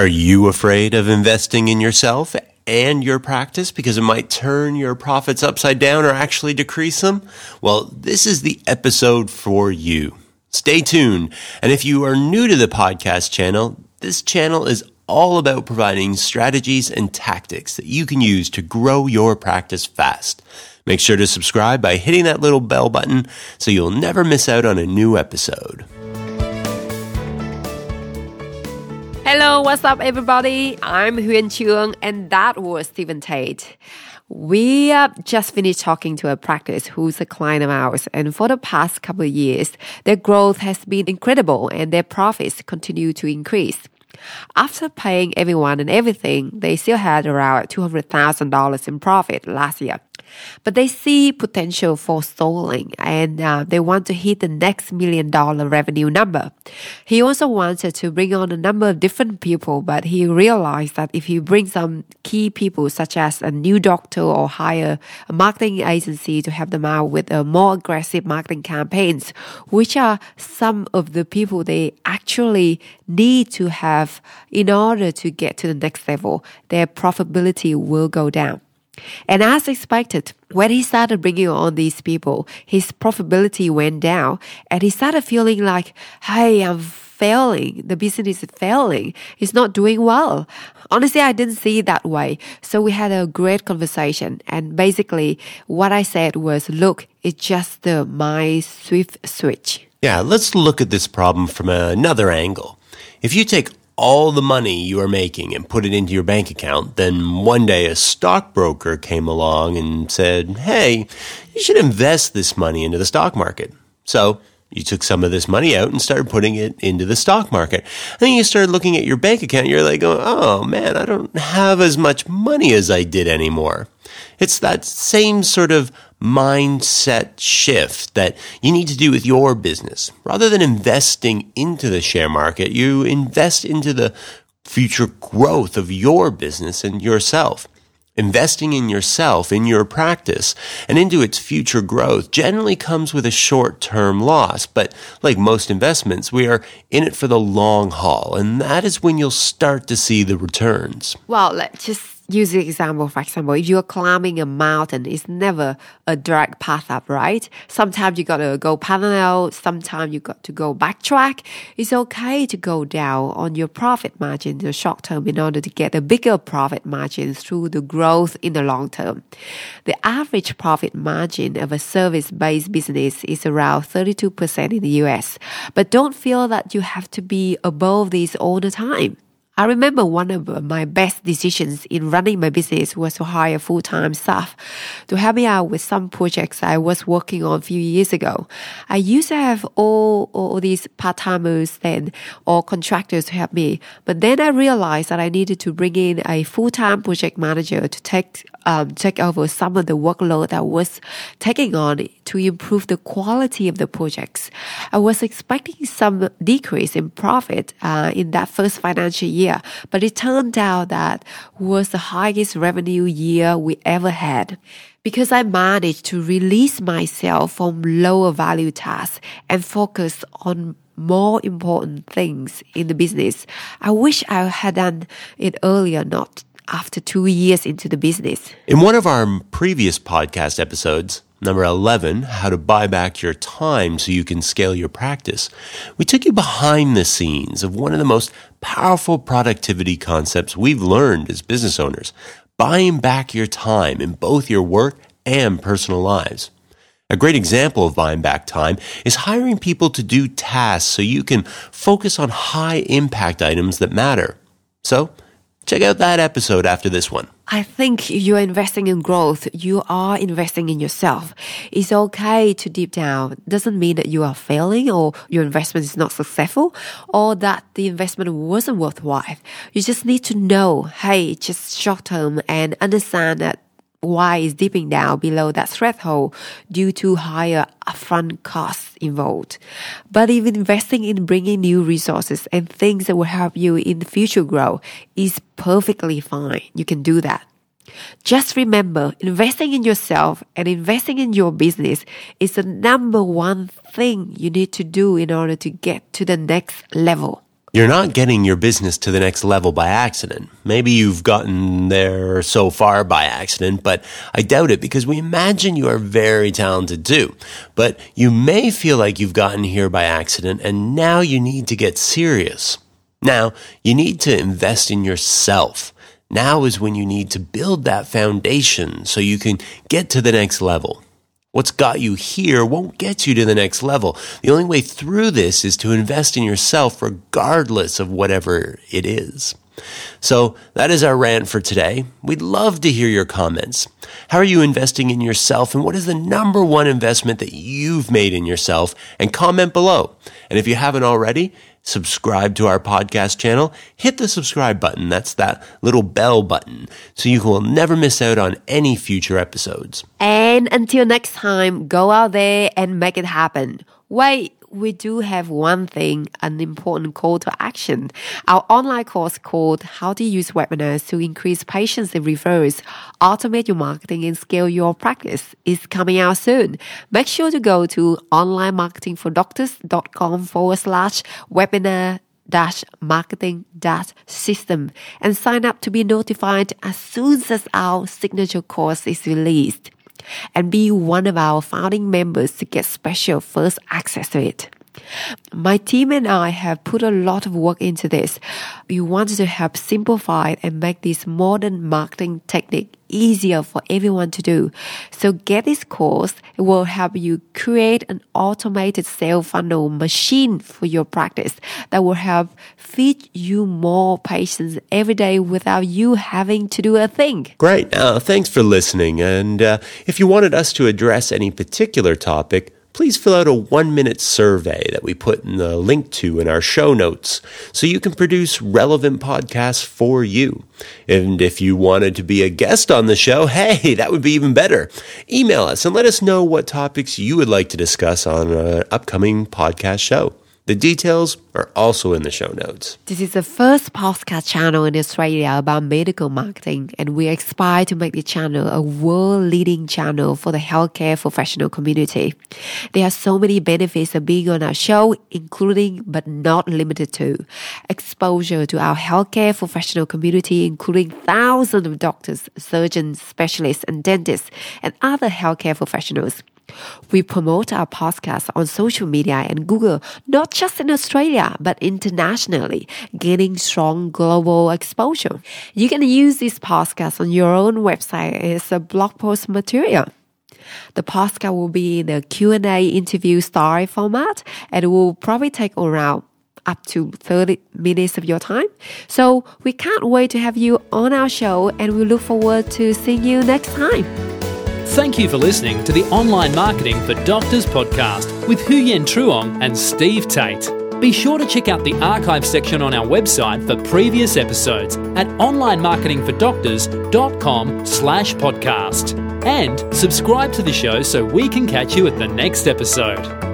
Are you afraid of investing in yourself and your practice because it might turn your profits upside down or actually decrease them? Well, this is the episode for you. Stay tuned. And if you are new to the podcast channel, this channel is all about providing strategies and tactics that you can use to grow your practice fast. Make sure to subscribe by hitting that little bell button so you'll never miss out on a new episode. Hello, what's up, everybody? I'm Huyen Truong, and that was Stephen Tate. We uh, just finished talking to a practice who's a client of ours, and for the past couple of years, their growth has been incredible and their profits continue to increase. After paying everyone and everything, they still had around $200,000 in profit last year. But they see potential for stalling and uh, they want to hit the next million dollar revenue number. He also wanted to bring on a number of different people, but he realized that if he brings some key people, such as a new doctor or hire a marketing agency to help them out with more aggressive marketing campaigns, which are some of the people they actually need to have in order to get to the next level, their profitability will go down. And as expected, when he started bringing on these people, his profitability went down and he started feeling like, hey, I'm failing. The business is failing. It's not doing well. Honestly, I didn't see it that way. So we had a great conversation. And basically, what I said was, look, it's just the my swift switch. Yeah, let's look at this problem from another angle. If you take all the money you are making and put it into your bank account. Then one day a stockbroker came along and said, Hey, you should invest this money into the stock market. So you took some of this money out and started putting it into the stock market. And then you started looking at your bank account. You're like, oh man, I don't have as much money as I did anymore. It's that same sort of mindset shift that you need to do with your business. Rather than investing into the share market, you invest into the future growth of your business and yourself. Investing in yourself, in your practice, and into its future growth generally comes with a short term loss. But like most investments, we are in it for the long haul, and that is when you'll start to see the returns. Well, let's just use the example, for example, if you're climbing a mountain, it's never a direct path up, right? Sometimes you gotta go parallel, sometimes you got to go backtrack. It's okay to go down on your profit margin in the short term in order to get a bigger profit margin through the growth in the long term. The average profit margin of a service-based business is around 32% in the US, but don't feel that you have to be above this all the time. I remember one of my best decisions in running my business was to hire full-time staff to help me out with some projects I was working on a few years ago. I used to have all, all these part-timers then or contractors to help me, but then I realized that I needed to bring in a full-time project manager to take um, take over some of the workload that was taking on to improve the quality of the projects. I was expecting some decrease in profit uh, in that first financial year, but it turned out that was the highest revenue year we ever had because I managed to release myself from lower value tasks and focus on more important things in the business. I wish I had done it earlier, not after two years into the business. In one of our previous podcast episodes, number 11, how to buy back your time so you can scale your practice, we took you behind the scenes of one of the most powerful productivity concepts we've learned as business owners buying back your time in both your work and personal lives. A great example of buying back time is hiring people to do tasks so you can focus on high impact items that matter. So, Check out that episode after this one. I think you're investing in growth. You are investing in yourself. It's okay to deep down. Doesn't mean that you are failing or your investment is not successful or that the investment wasn't worthwhile. You just need to know, hey, just short term and understand that why is dipping down below that threshold due to higher upfront costs involved. But if investing in bringing new resources and things that will help you in the future grow is perfectly fine. You can do that. Just remember, investing in yourself and investing in your business is the number one thing you need to do in order to get to the next level. You're not getting your business to the next level by accident. Maybe you've gotten there so far by accident, but I doubt it because we imagine you are very talented too. But you may feel like you've gotten here by accident and now you need to get serious. Now, you need to invest in yourself. Now is when you need to build that foundation so you can get to the next level. What's got you here won't get you to the next level. The only way through this is to invest in yourself regardless of whatever it is. So that is our rant for today. We'd love to hear your comments. How are you investing in yourself and what is the number one investment that you've made in yourself? And comment below. And if you haven't already, subscribe to our podcast channel, hit the subscribe button. That's that little bell button so you will never miss out on any future episodes. And until next time, go out there and make it happen. Wait, we do have one thing, an important call to action. Our online course called How to Use Webinars to Increase Patients and Referrals, Automate Your Marketing and Scale Your Practice is coming out soon. Make sure to go to onlinemarketingfordoctors.com forward slash webinar dash marketing dash system and sign up to be notified as soon as our signature course is released and be one of our founding members to get special first access to it. My team and I have put a lot of work into this. We wanted to help simplify and make this modern marketing technique easier for everyone to do. So get this course. It will help you create an automated sale funnel machine for your practice that will help feed you more patients every day without you having to do a thing. Great. Uh, thanks for listening. And uh, if you wanted us to address any particular topic, please fill out a one minute survey that we put in the link to in our show notes so you can produce relevant podcasts for you. And if you wanted to be a guest on the show, hey, that would be even better. Email us and let us know what topics you would like to discuss on an upcoming podcast show. The details are also in the show notes. This is the first podcast channel in Australia about medical marketing, and we aspire to make the channel a world leading channel for the healthcare professional community. There are so many benefits of being on our show, including but not limited to exposure to our healthcare professional community, including thousands of doctors, surgeons, specialists, and dentists, and other healthcare professionals. We promote our podcast on social media and Google, not just in Australia, but internationally, gaining strong global exposure. You can use this podcast on your own website as a blog post material. The podcast will be in a Q&A interview style format and it will probably take around up to 30 minutes of your time. So we can't wait to have you on our show and we look forward to seeing you next time. Thank you for listening to the Online Marketing for Doctors podcast with Huyen Truong and Steve Tate. Be sure to check out the archive section on our website for previous episodes at onlinemarketingfordoctors.com slash podcast. And subscribe to the show so we can catch you at the next episode.